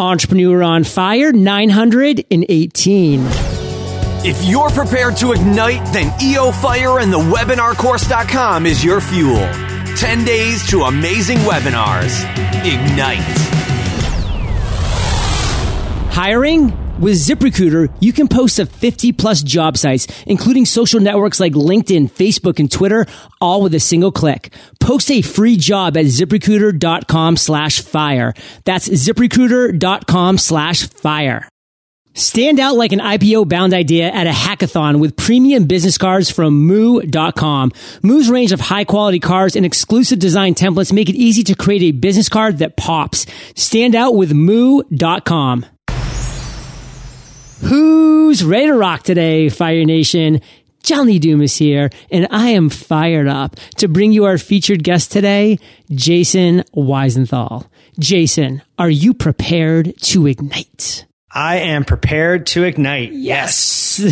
Entrepreneur on Fire 918. If you're prepared to ignite, then EO Fire and the webinarcourse.com is your fuel. 10 days to amazing webinars. Ignite. Hiring? With ZipRecruiter, you can post to 50 plus job sites, including social networks like LinkedIn, Facebook, and Twitter, all with a single click. Post a free job at ziprecruiter.com slash fire. That's ziprecruiter.com slash fire. Stand out like an IPO bound idea at a hackathon with premium business cards from moo.com. Moo's range of high quality cards and exclusive design templates make it easy to create a business card that pops. Stand out with moo.com. Who's ready to rock today, Fire Nation? John Lee Dumas here, and I am fired up to bring you our featured guest today, Jason Weisenthal. Jason, are you prepared to ignite? I am prepared to ignite. Yes.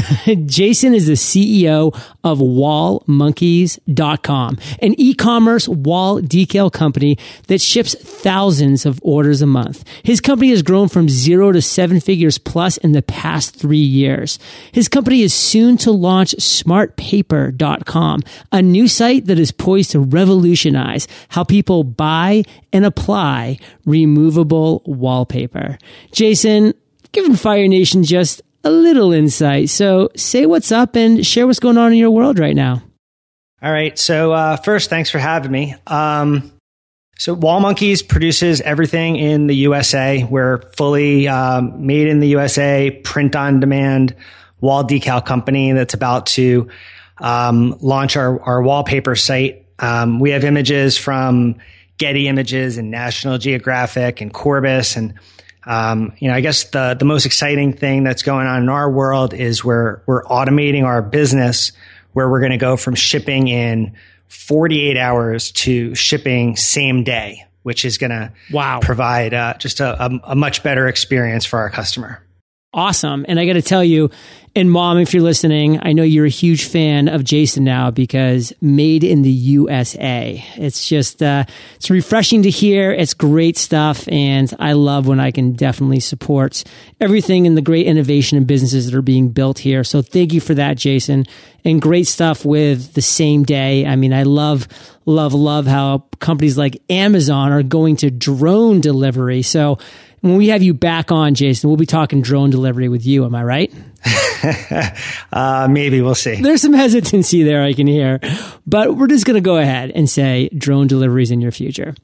Jason is the CEO of wallmonkeys.com, an e-commerce wall decal company that ships thousands of orders a month. His company has grown from zero to seven figures plus in the past three years. His company is soon to launch smarterpaper.com, a new site that is poised to revolutionize how people buy and apply removable wallpaper. Jason, giving Fire Nation just a little insight. So say what's up and share what's going on in your world right now. All right. So uh, first, thanks for having me. Um, so Wall Monkeys produces everything in the USA. We're fully um, made in the USA, print on demand wall decal company that's about to um, launch our, our wallpaper site. Um, we have images from Getty Images and National Geographic and Corbis and um, you know, I guess the the most exciting thing that's going on in our world is we're we're automating our business where we're going to go from shipping in 48 hours to shipping same day, which is going to wow. provide uh, just a, a, a much better experience for our customer awesome. And I got to tell you, and mom, if you're listening, I know you're a huge fan of Jason now because made in the USA. It's just, uh, it's refreshing to hear. It's great stuff. And I love when I can definitely support everything and the great innovation and businesses that are being built here. So thank you for that, Jason. And great stuff with the same day. I mean, I love, love, love how companies like Amazon are going to drone delivery. So, when we have you back on, Jason, we'll be talking drone delivery with you. Am I right? uh, maybe we'll see. There's some hesitancy there I can hear, but we're just going to go ahead and say drone deliveries in your future.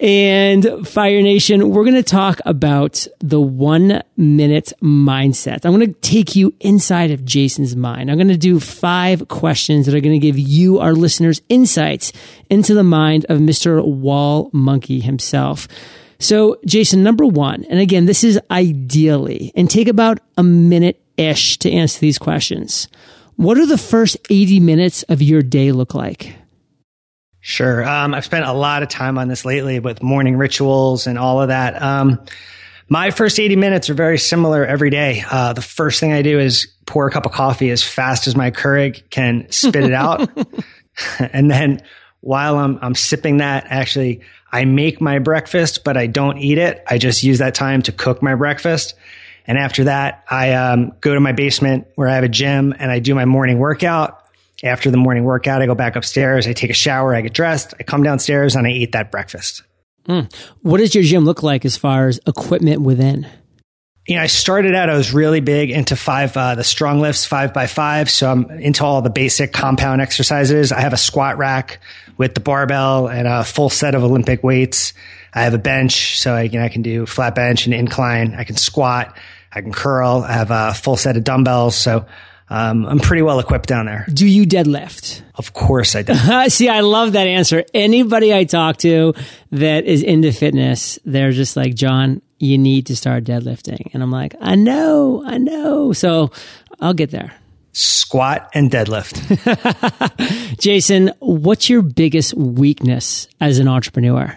And Fire Nation, we're going to talk about the one minute mindset. I'm going to take you inside of Jason's mind. I'm going to do five questions that are going to give you, our listeners, insights into the mind of Mr. Wall Monkey himself. So, Jason, number one, and again, this is ideally, and take about a minute ish to answer these questions. What do the first 80 minutes of your day look like? Sure. Um, I've spent a lot of time on this lately with morning rituals and all of that. Um, my first 80 minutes are very similar every day. Uh, the first thing I do is pour a cup of coffee as fast as my Keurig can spit it out. and then while I'm, I'm sipping that, actually, I make my breakfast, but I don't eat it. I just use that time to cook my breakfast. And after that, I um, go to my basement where I have a gym and I do my morning workout. After the morning workout, I go back upstairs. I take a shower. I get dressed. I come downstairs and I eat that breakfast. Mm. What does your gym look like as far as equipment within? You know, I started out, I was really big into five, uh, the StrongLifts five by five. So I'm into all the basic compound exercises. I have a squat rack with the barbell and a full set of Olympic weights. I have a bench. So I, you know, I can do flat bench and incline. I can squat. I can curl. I have a full set of dumbbells. So, um, I'm pretty well equipped down there. Do you deadlift? Of course I do. See, I love that answer. Anybody I talk to that is into fitness, they're just like, John, you need to start deadlifting. And I'm like, I know, I know. So I'll get there. Squat and deadlift. Jason, what's your biggest weakness as an entrepreneur?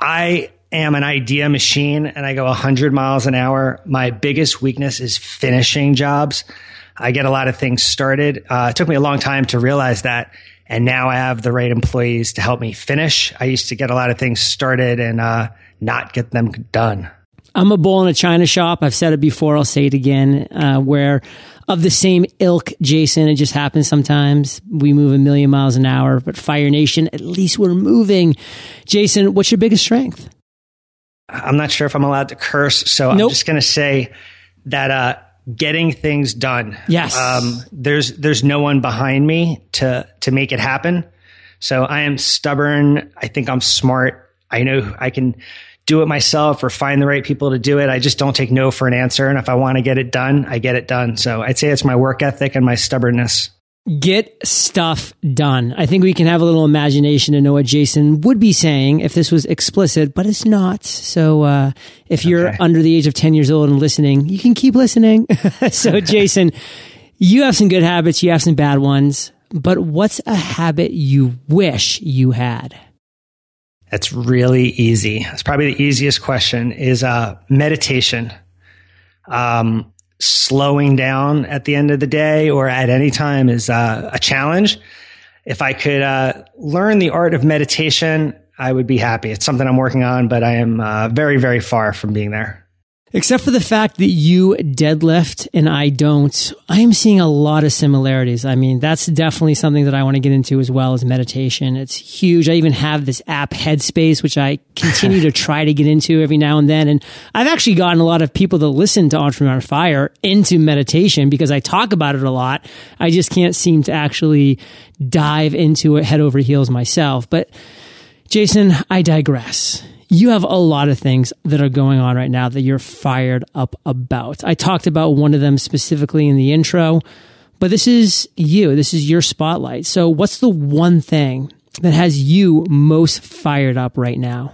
I am an idea machine and I go 100 miles an hour. My biggest weakness is finishing jobs. I get a lot of things started. Uh, it took me a long time to realize that. And now I have the right employees to help me finish. I used to get a lot of things started and uh, not get them done. I'm a bull in a china shop. I've said it before. I'll say it again. Uh, where of the same ilk, Jason. It just happens sometimes. We move a million miles an hour, but Fire Nation, at least we're moving. Jason, what's your biggest strength? I'm not sure if I'm allowed to curse, so nope. I'm just going to say that uh, getting things done. Yes. Um, there's there's no one behind me to to make it happen. So I am stubborn. I think I'm smart. I know I can do it myself or find the right people to do it. I just don't take no for an answer. And if I want to get it done, I get it done. So I'd say it's my work ethic and my stubbornness. Get stuff done. I think we can have a little imagination to know what Jason would be saying if this was explicit, but it's not. So uh, if you're okay. under the age of 10 years old and listening, you can keep listening. so, Jason, you have some good habits, you have some bad ones, but what's a habit you wish you had? That's really easy. It's probably the easiest question is uh, meditation. Um, slowing down at the end of the day or at any time is uh, a challenge. If I could uh, learn the art of meditation, I would be happy. It's something I'm working on, but I am uh, very, very far from being there. Except for the fact that you deadlift and I don't, I am seeing a lot of similarities. I mean, that's definitely something that I want to get into as well as meditation. It's huge. I even have this app Headspace, which I continue to try to get into every now and then. And I've actually gotten a lot of people that listen to Entrepreneur Fire into meditation because I talk about it a lot. I just can't seem to actually dive into it head over heels myself. But Jason, I digress you have a lot of things that are going on right now that you're fired up about. I talked about one of them specifically in the intro, but this is you. This is your spotlight. So what's the one thing that has you most fired up right now?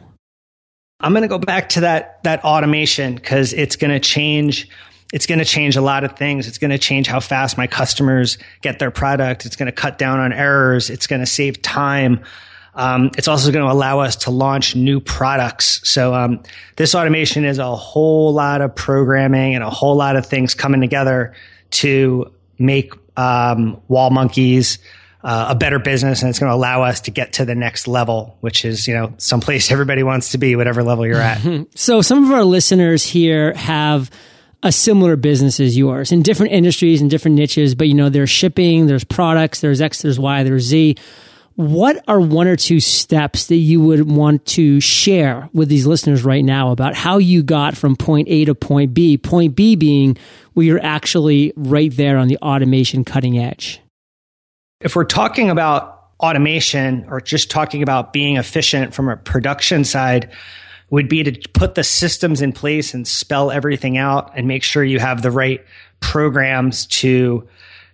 I'm going to go back to that that automation cuz it's going to change it's going to change a lot of things. It's going to change how fast my customers get their product. It's going to cut down on errors. It's going to save time. Um, it's also going to allow us to launch new products. So um, this automation is a whole lot of programming and a whole lot of things coming together to make um, Wall Monkeys uh, a better business, and it's going to allow us to get to the next level, which is you know someplace everybody wants to be, whatever level you're at. so some of our listeners here have a similar business as yours in different industries and different niches, but you know, there's shipping, there's products, there's X, there's Y, there's Z what are one or two steps that you would want to share with these listeners right now about how you got from point A to point B? Point B being where you're actually right there on the automation cutting edge. If we're talking about automation or just talking about being efficient from a production side, would be to put the systems in place and spell everything out and make sure you have the right programs to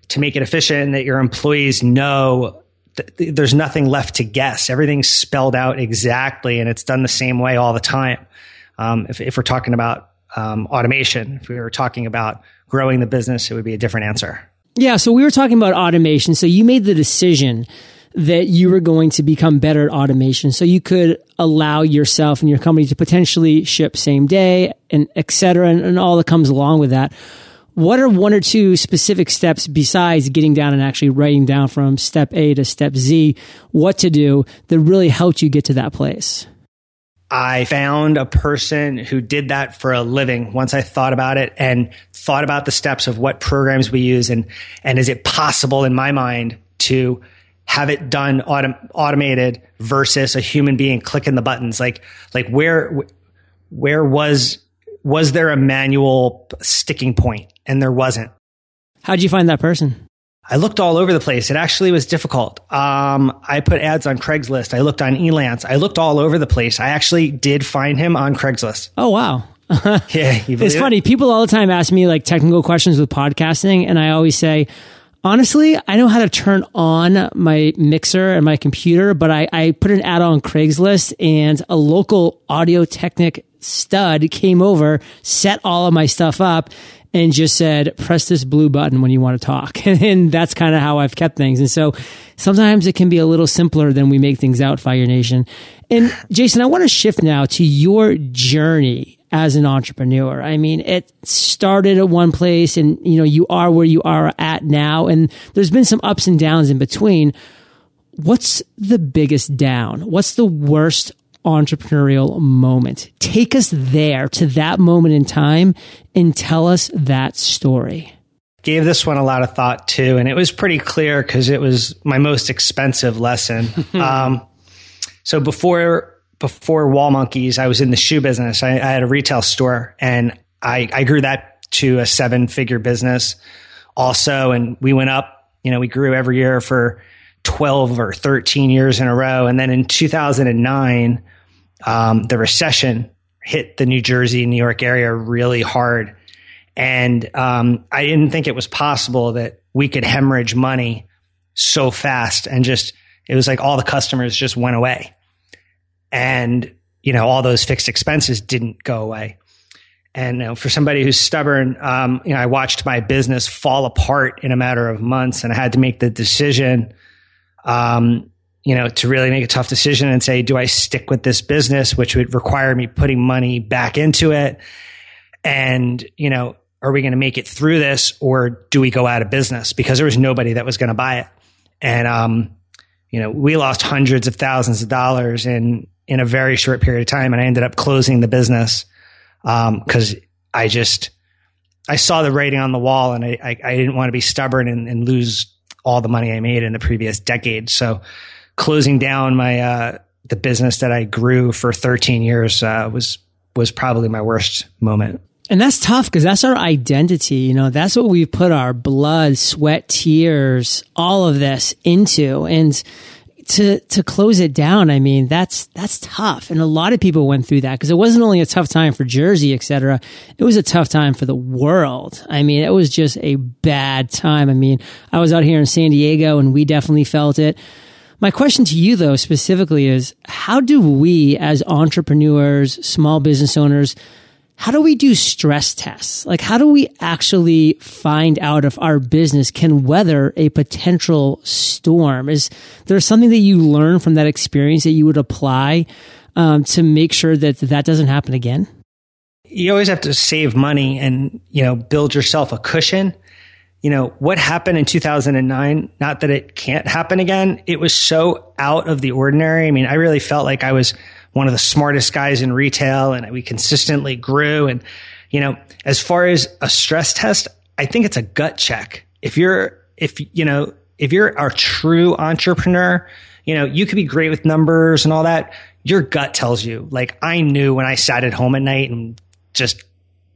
to make it efficient and that your employees know th- there's nothing left to guess. Everything's spelled out exactly, and it's done the same way all the time. Um, if, if, we're talking about um, automation, if we were talking about growing the business, it would be a different answer. Yeah. So we were talking about automation. So you made the decision that you were going to become better at automation so you could allow yourself and your company to potentially ship same day and et cetera and, and all that comes along with that what are one or two specific steps besides getting down and actually writing down from step A to step Z what to do that really helped you get to that place? I found a person who did that for a living once I thought about it and thought about the steps of what programs we use and and is it possible in my mind to have it done autom- automated versus a human being clicking the buttons like like where where was was there a manual sticking point? And there wasn't. How'd you find that person? I looked all over the place. It actually was difficult. Um, I put ads on Craigslist. I looked on Elance. I looked all over the place. I actually did find him on Craigslist. Oh, wow. yeah, it's funny. It? People all the time ask me like technical questions with podcasting, and I always say, honestly, I know how to turn on my mixer and my computer, but I, I put an ad on Craigslist, and a local audio technic stud came over, set all of my stuff up, and just said, press this blue button when you want to talk. and that's kind of how I've kept things. And so sometimes it can be a little simpler than we make things out, Fire Nation. And Jason, I want to shift now to your journey as an entrepreneur. I mean, it started at one place and, you know, you are where you are at now. And there's been some ups and downs in between. What's the biggest down? What's the worst entrepreneurial moment. Take us there to that moment in time and tell us that story. Gave this one a lot of thought too, and it was pretty clear because it was my most expensive lesson. um, so before before Wall Monkeys, I was in the shoe business. I, I had a retail store, and I, I grew that to a seven figure business also, and we went up. You know, we grew every year for 12 or 13 years in a row. And then in 2009, um, the recession hit the New Jersey, New York area really hard. And um, I didn't think it was possible that we could hemorrhage money so fast and just, it was like all the customers just went away. And, you know, all those fixed expenses didn't go away. And you know, for somebody who's stubborn, um, you know, I watched my business fall apart in a matter of months and I had to make the decision um, you know, to really make a tough decision and say, do I stick with this business, which would require me putting money back into it? And, you know, are we going to make it through this or do we go out of business? Because there was nobody that was going to buy it. And, um, you know, we lost hundreds of thousands of dollars in, in a very short period of time. And I ended up closing the business. Um, cause I just, I saw the writing on the wall and I, I, I didn't want to be stubborn and, and lose all the money I made in the previous decade. So closing down my, uh, the business that I grew for 13 years, uh, was, was probably my worst moment. And that's tough because that's our identity. You know, that's what we put our blood, sweat, tears, all of this into. And to to close it down, I mean, that's that's tough, and a lot of people went through that because it wasn't only a tough time for Jersey, et cetera. It was a tough time for the world. I mean, it was just a bad time. I mean, I was out here in San Diego, and we definitely felt it. My question to you, though, specifically is: How do we, as entrepreneurs, small business owners, how do we do stress tests? Like, how do we actually find out if our business can weather a potential storm? Is there something that you learn from that experience that you would apply um, to make sure that that doesn't happen again? You always have to save money and, you know, build yourself a cushion. You know, what happened in 2009, not that it can't happen again. It was so out of the ordinary. I mean, I really felt like I was one of the smartest guys in retail and we consistently grew. And, you know, as far as a stress test, I think it's a gut check. If you're, if, you know, if you're a true entrepreneur, you know, you could be great with numbers and all that. Your gut tells you, like, I knew when I sat at home at night and just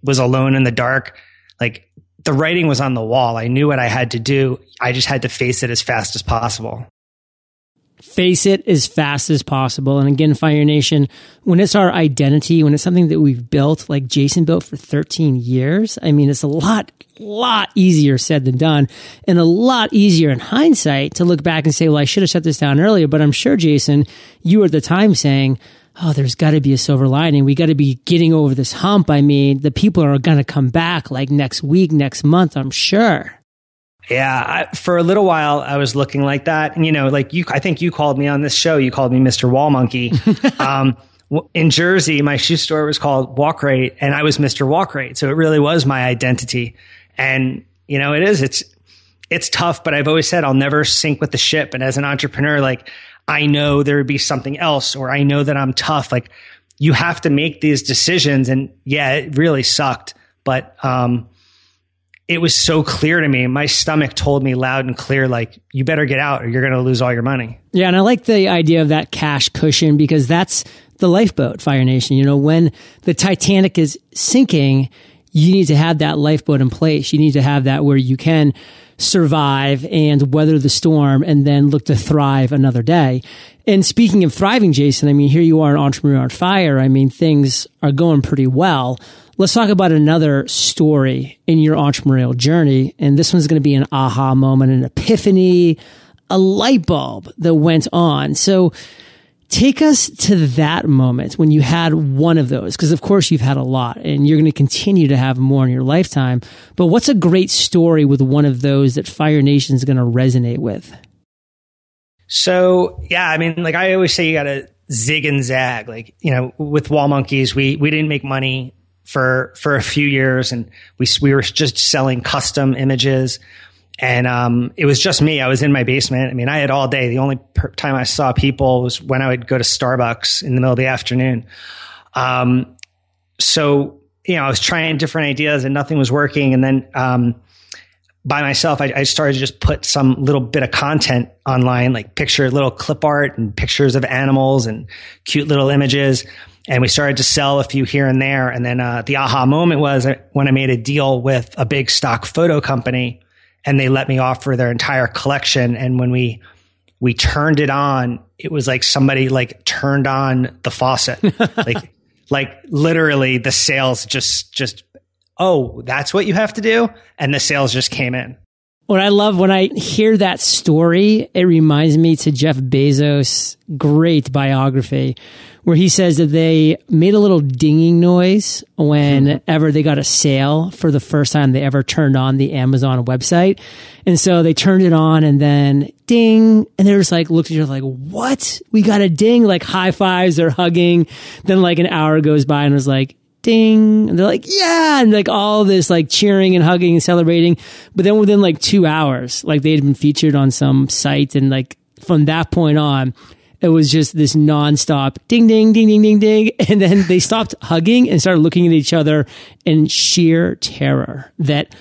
was alone in the dark, like the writing was on the wall. I knew what I had to do. I just had to face it as fast as possible face it as fast as possible. And again, Fire Nation, when it's our identity, when it's something that we've built, like Jason built for 13 years, I mean, it's a lot, lot easier said than done and a lot easier in hindsight to look back and say, well, I should have shut this down earlier. But I'm sure, Jason, you were at the time saying, oh, there's got to be a silver lining. We got to be getting over this hump. I mean, the people are going to come back like next week, next month, I'm sure. Yeah, I, for a little while I was looking like that, and you know, like you, I think you called me on this show. You called me Mr. Wall Monkey. um, in Jersey, my shoe store was called Walk Right, and I was Mr. Walk Right. So it really was my identity. And you know, it is. It's it's tough, but I've always said I'll never sink with the ship. And as an entrepreneur, like I know there would be something else, or I know that I'm tough. Like you have to make these decisions, and yeah, it really sucked, but um, it was so clear to me. My stomach told me loud and clear, like, you better get out or you're going to lose all your money. Yeah. And I like the idea of that cash cushion because that's the lifeboat, Fire Nation. You know, when the Titanic is sinking, you need to have that lifeboat in place. You need to have that where you can survive and weather the storm and then look to thrive another day. And speaking of thriving, Jason, I mean, here you are an entrepreneur on fire. I mean, things are going pretty well. Let's talk about another story in your entrepreneurial journey. And this one's going to be an aha moment, an epiphany, a light bulb that went on. So take us to that moment when you had one of those. Cause of course you've had a lot and you're going to continue to have more in your lifetime. But what's a great story with one of those that Fire Nation is going to resonate with? So yeah, I mean, like I always say, you got to zig and zag. Like you know, with Wall Monkeys, we we didn't make money for for a few years, and we we were just selling custom images. and um, it was just me. I was in my basement. I mean, I had all day. The only per- time I saw people was when I would go to Starbucks in the middle of the afternoon. Um, so you know, I was trying different ideas and nothing was working. And then um, by myself, I, I, started to just put some little bit of content online, like picture little clip art and pictures of animals and cute little images. And we started to sell a few here and there. And then uh, the aha moment was when I made a deal with a big stock photo company and they let me offer their entire collection. And when we we turned it on, it was like somebody like turned on the faucet. like like literally the sales just just oh, that's what you have to do and the sales just came in. What I love when I hear that story, it reminds me to Jeff Bezos' great biography where he says that they made a little dinging noise whenever they got a sale for the first time they ever turned on the Amazon website. And so they turned it on and then ding. And they're just like, looked at other like, what? We got a ding, like high fives, they're hugging. Then like an hour goes by and was like, ding. And they're like, yeah. And like all this like cheering and hugging and celebrating. But then within like two hours, like they had been featured on some site and like from that point on, it was just this nonstop ding, ding, ding, ding, ding, ding. And then they stopped hugging and started looking at each other in sheer terror that,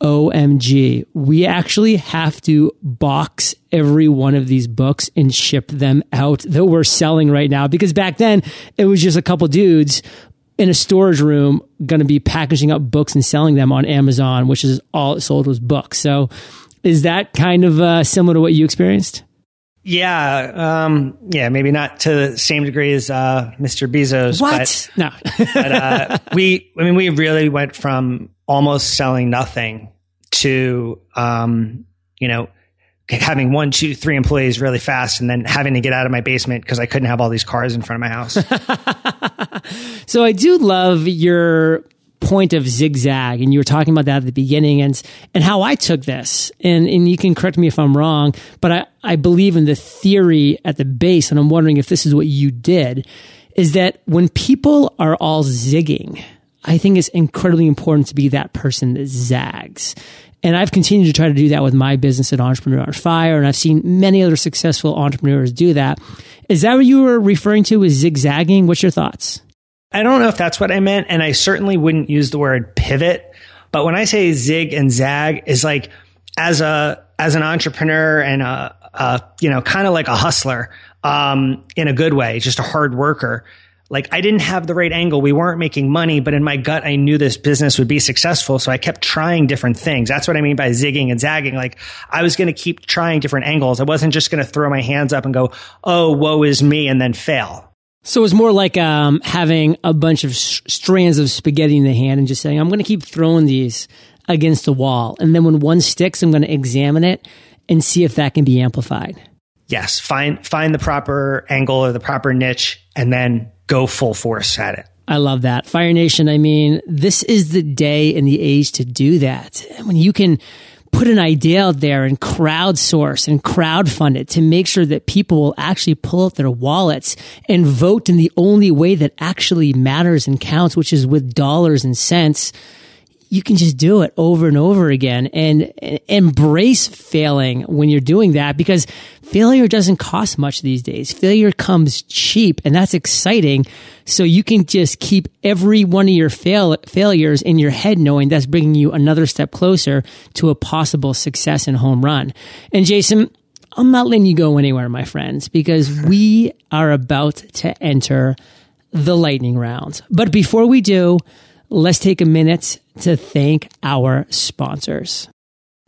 OMG, we actually have to box every one of these books and ship them out that we're selling right now. Because back then it was just a couple dudes in a storage room going to be packaging up books and selling them on Amazon, which is all it sold was books. So is that kind of uh, similar to what you experienced? Yeah, um, yeah, maybe not to the same degree as uh, Mr. Bezos. What? But, no, but, uh, we. I mean, we really went from almost selling nothing to, um, you know, having one, two, three employees really fast, and then having to get out of my basement because I couldn't have all these cars in front of my house. so I do love your point of zigzag and you were talking about that at the beginning and and how I took this and and you can correct me if I'm wrong but I I believe in the theory at the base and I'm wondering if this is what you did is that when people are all zigging I think it's incredibly important to be that person that zags and I've continued to try to do that with my business at Entrepreneur on Fire and I've seen many other successful entrepreneurs do that is that what you were referring to as zigzagging what's your thoughts I don't know if that's what I meant, and I certainly wouldn't use the word pivot. But when I say zig and zag, is like as a as an entrepreneur and a, a you know kind of like a hustler um, in a good way, just a hard worker. Like I didn't have the right angle. We weren't making money, but in my gut, I knew this business would be successful. So I kept trying different things. That's what I mean by zigging and zagging. Like I was going to keep trying different angles. I wasn't just going to throw my hands up and go, "Oh, woe is me," and then fail. So it was more like um, having a bunch of sh- strands of spaghetti in the hand and just saying, I'm going to keep throwing these against the wall. And then when one sticks, I'm going to examine it and see if that can be amplified. Yes. Find, find the proper angle or the proper niche and then go full force at it. I love that. Fire Nation, I mean, this is the day and the age to do that. When you can put an idea out there and crowdsource and crowdfund it to make sure that people will actually pull out their wallets and vote in the only way that actually matters and counts, which is with dollars and cents you can just do it over and over again and, and, embrace failing when you're doing that because failure doesn't cost much these days. Failure comes cheap and that's exciting. So you can just keep every one of your fail, failures in your head knowing that's bringing you another step closer to a possible success and home run. And Jason, I'm not letting you go anywhere, my friends, because we are about to enter the lightning round. But before we do, let's take a minute to thank our sponsors.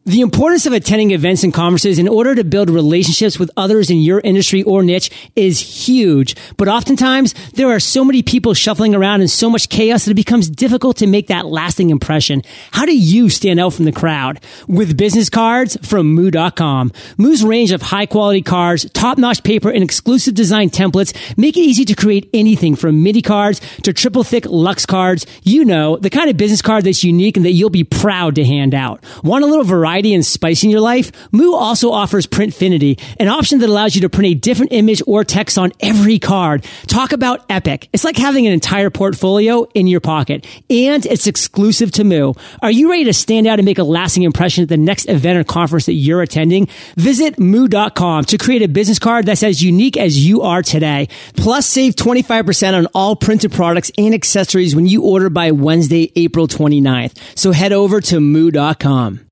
The importance of attending events and conferences in order to build relationships with others in your industry or niche is huge. But oftentimes there are so many people shuffling around and so much chaos that it becomes difficult to make that lasting impression. How do you stand out from the crowd? With business cards from Moo.com. Moo's range of high quality cards, top notch paper, and exclusive design templates make it easy to create anything from mini cards to triple thick Luxe cards. You know, the kind of business card that's unique and that you'll be proud to hand out. Want a little variety? Variety and spice in your life, Moo also offers Printfinity, an option that allows you to print a different image or text on every card. Talk about epic. It's like having an entire portfolio in your pocket. And it's exclusive to Moo. Are you ready to stand out and make a lasting impression at the next event or conference that you're attending? Visit moo.com to create a business card that's as unique as you are today. Plus save 25% on all printed products and accessories when you order by Wednesday, April 29th. So head over to moo.com.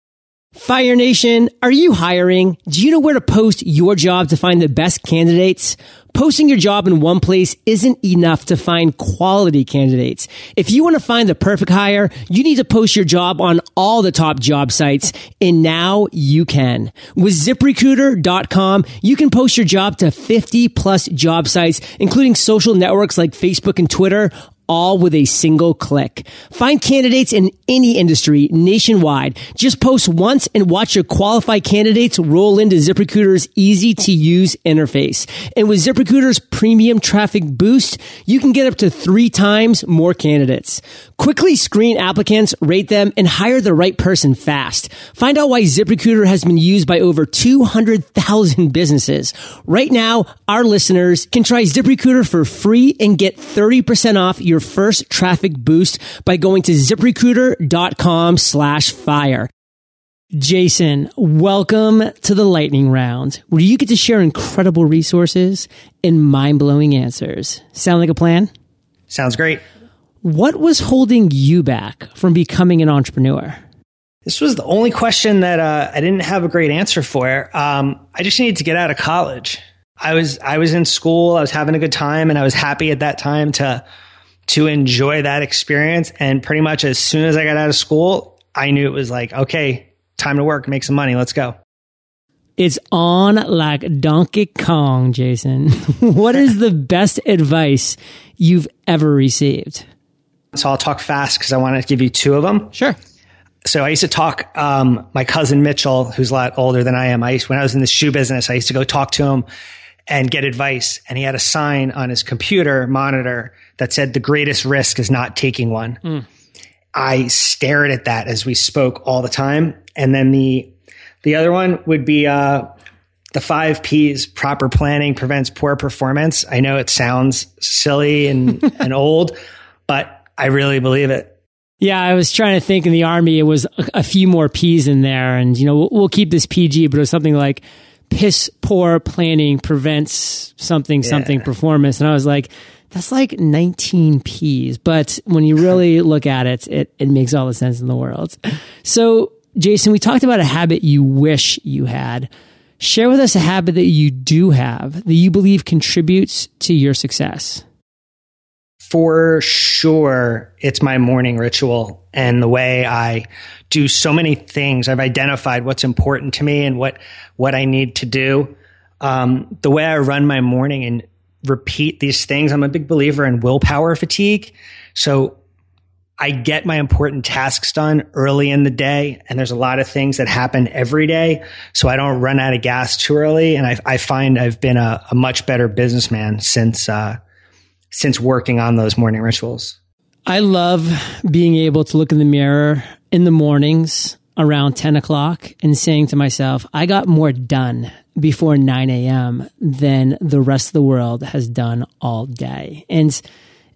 Fire Nation, are you hiring? Do you know where to post your job to find the best candidates? Posting your job in one place isn't enough to find quality candidates. If you want to find the perfect hire, you need to post your job on all the top job sites, and now you can. With ziprecruiter.com, you can post your job to 50 plus job sites, including social networks like Facebook and Twitter, all with a single click. Find candidates in any industry nationwide. Just post once and watch your qualified candidates roll into ZipRecruiter's easy to use interface. And with ZipRecruiter's premium traffic boost, you can get up to three times more candidates. Quickly screen applicants, rate them, and hire the right person fast. Find out why ZipRecruiter has been used by over 200,000 businesses. Right now, our listeners can try ZipRecruiter for free and get 30% off your first traffic boost by going to ziprecruiter.com slash fire. Jason, welcome to the lightning round where you get to share incredible resources and mind blowing answers. Sound like a plan? Sounds great. What was holding you back from becoming an entrepreneur? This was the only question that uh, I didn't have a great answer for. Um, I just needed to get out of college. I was I was in school. I was having a good time, and I was happy at that time to to enjoy that experience. And pretty much as soon as I got out of school, I knew it was like, okay, time to work, make some money, let's go. It's on like Donkey Kong, Jason. what is the best advice you've ever received? So I'll talk fast because I want to give you two of them. Sure. So I used to talk, um, my cousin Mitchell, who's a lot older than I am. I used, when I was in the shoe business, I used to go talk to him and get advice. And he had a sign on his computer monitor that said, the greatest risk is not taking one. Mm. I stared at that as we spoke all the time. And then the, the other one would be, uh, the five P's proper planning prevents poor performance. I know it sounds silly and, and old, but I really believe it. Yeah, I was trying to think in the army, it was a, a few more P's in there. And, you know, we'll, we'll keep this PG, but it was something like piss poor planning prevents something, yeah. something performance. And I was like, that's like 19 P's. But when you really look at it, it, it makes all the sense in the world. So, Jason, we talked about a habit you wish you had. Share with us a habit that you do have that you believe contributes to your success. For sure, it's my morning ritual and the way I do so many things. I've identified what's important to me and what what I need to do. Um, the way I run my morning and repeat these things. I'm a big believer in willpower fatigue. So I get my important tasks done early in the day, and there's a lot of things that happen every day. So I don't run out of gas too early. And I, I find I've been a, a, much better businessman since, uh, since working on those morning rituals. I love being able to look in the mirror in the mornings around 10 o'clock and saying to myself, I got more done before 9 a.m. than the rest of the world has done all day. And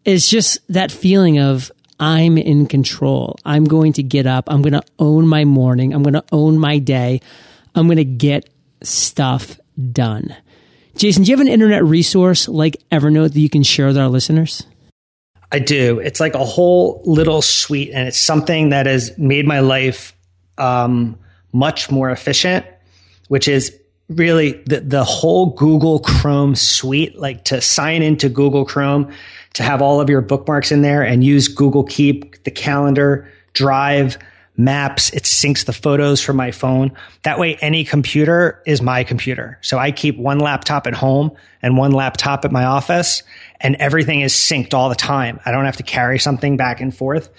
it's just that feeling of I'm in control. I'm going to get up. I'm going to own my morning. I'm going to own my day. I'm going to get stuff done. Jason, do you have an internet resource like Evernote that you can share with our listeners? I do. It's like a whole little suite, and it's something that has made my life um, much more efficient, which is really the, the whole Google Chrome suite, like to sign into Google Chrome, to have all of your bookmarks in there and use Google Keep, the calendar, Drive, Maps. It syncs the photos from my phone. That way, any computer is my computer. So I keep one laptop at home and one laptop at my office, and everything is synced all the time. I don't have to carry something back and forth.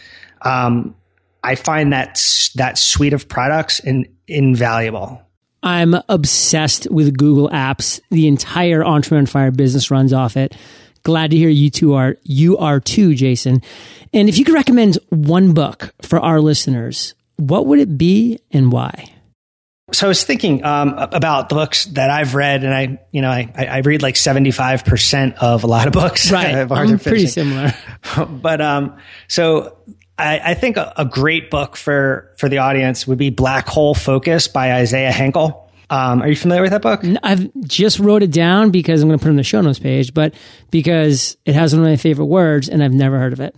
Um, I find that that suite of products in, invaluable. I'm obsessed with Google Apps. The entire Entrepreneur Fire business runs off it. Glad to hear you two are you are too, Jason. And if you could recommend one book for our listeners, what would it be and why? so I was thinking um, about the books that I've read, and I, you know, I, I read like seventy five percent of a lot of books. Right, I'm pretty similar. but um, so I, I think a, a, great book for for the audience would be Black Hole Focus by Isaiah Hankel. Um, are you familiar with that book? I've just wrote it down because I'm going to put it on the show notes page, but because it has one of my favorite words, and I've never heard of it.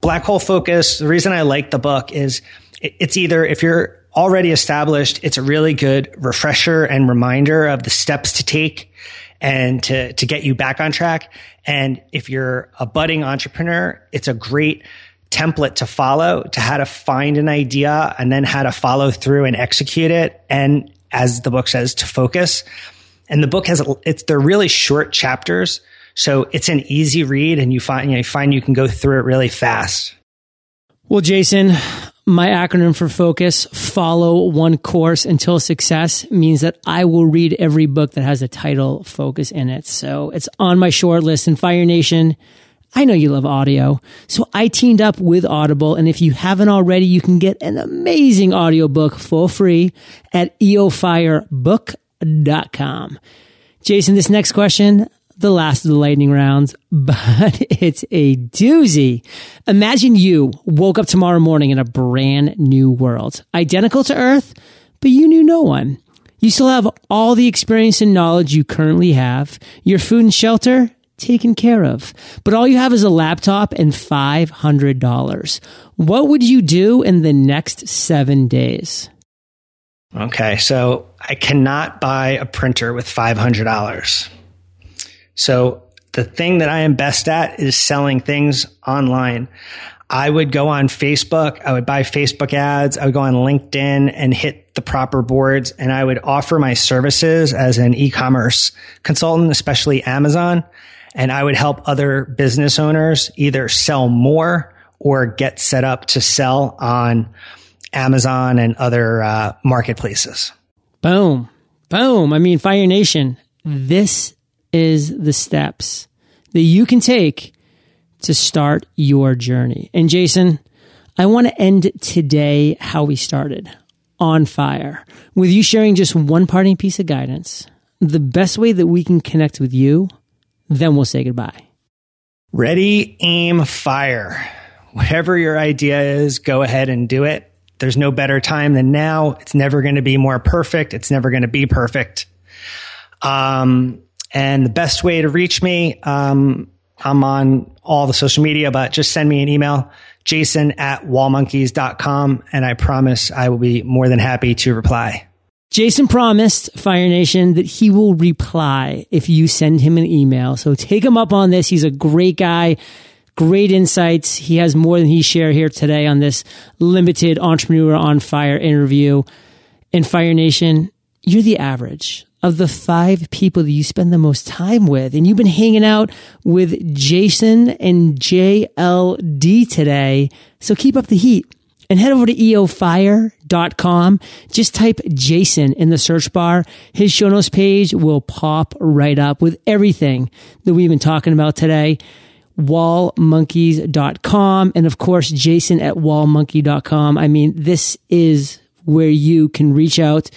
Black Hole Focus. The reason I like the book is it's either if you're already established, it's a really good refresher and reminder of the steps to take and to, to get you back on track. And if you're a budding entrepreneur, it's a great template to follow to how to find an idea and then how to follow through and execute it. And as the book says, to focus. And the book has, it's, they're really short chapters. So it's an easy read and you find, you, know, you find you can go through it really fast. Well, Jason, my acronym for focus, follow one course until success means that I will read every book that has a title focus in it. So it's on my short list and Fire Nation. I know you love audio. So I teamed up with Audible. And if you haven't already, you can get an amazing audiobook for free at eofirebook.com. Jason, this next question, the last of the lightning rounds, but it's a doozy. Imagine you woke up tomorrow morning in a brand new world, identical to Earth, but you knew no one. You still have all the experience and knowledge you currently have, your food and shelter taken care of, but all you have is a laptop and $500. What would you do in the next seven days? Okay, so I cannot buy a printer with $500. So the thing that I am best at is selling things online. I would go on Facebook. I would buy Facebook ads. I would go on LinkedIn and hit the proper boards and I would offer my services as an e-commerce consultant, especially Amazon. And I would help other business owners either sell more or get set up to sell on Amazon and other uh, marketplaces. Boom. Boom. I mean, Fire Nation, this is the steps that you can take to start your journey. And Jason, I want to end today how we started on fire with you sharing just one parting piece of guidance, the best way that we can connect with you. Then we'll say goodbye. Ready, aim, fire. Whatever your idea is, go ahead and do it. There's no better time than now. It's never going to be more perfect. It's never going to be perfect. Um, and the best way to reach me, um, I'm on all the social media, but just send me an email, jason at wallmonkeys.com. And I promise I will be more than happy to reply. Jason promised Fire Nation that he will reply if you send him an email. So take him up on this. He's a great guy, great insights. He has more than he shared here today on this limited entrepreneur on fire interview. In Fire Nation, you're the average of the five people that you spend the most time with. And you've been hanging out with Jason and JLD today. So keep up the heat and head over to eofire.com. Just type Jason in the search bar. His show notes page will pop right up with everything that we've been talking about today. Wallmonkeys.com. And of course, Jason at wallmonkey.com. I mean, this is where you can reach out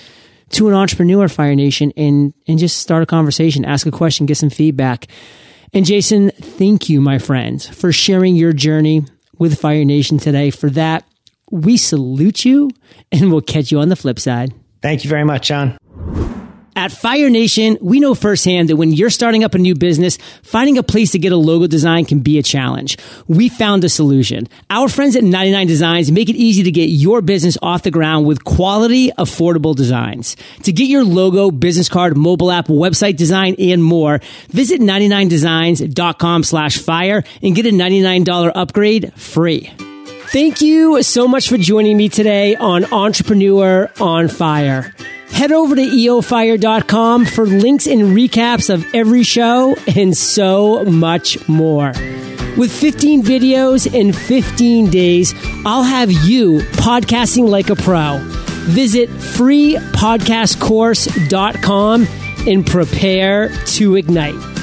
to an entrepreneur, Fire Nation, and, and just start a conversation, ask a question, get some feedback. And Jason, thank you, my friend, for sharing your journey with Fire Nation today. For that, we salute you and we'll catch you on the flip side. Thank you very much, John. At Fire Nation, we know firsthand that when you're starting up a new business, finding a place to get a logo design can be a challenge. We found a solution. Our friends at 99 Designs make it easy to get your business off the ground with quality, affordable designs. To get your logo, business card, mobile app, website design, and more, visit 99designs.com slash fire and get a $99 upgrade free. Thank you so much for joining me today on Entrepreneur on Fire. Head over to eofire.com for links and recaps of every show and so much more. With 15 videos in 15 days, I'll have you podcasting like a pro. Visit freepodcastcourse.com and prepare to ignite.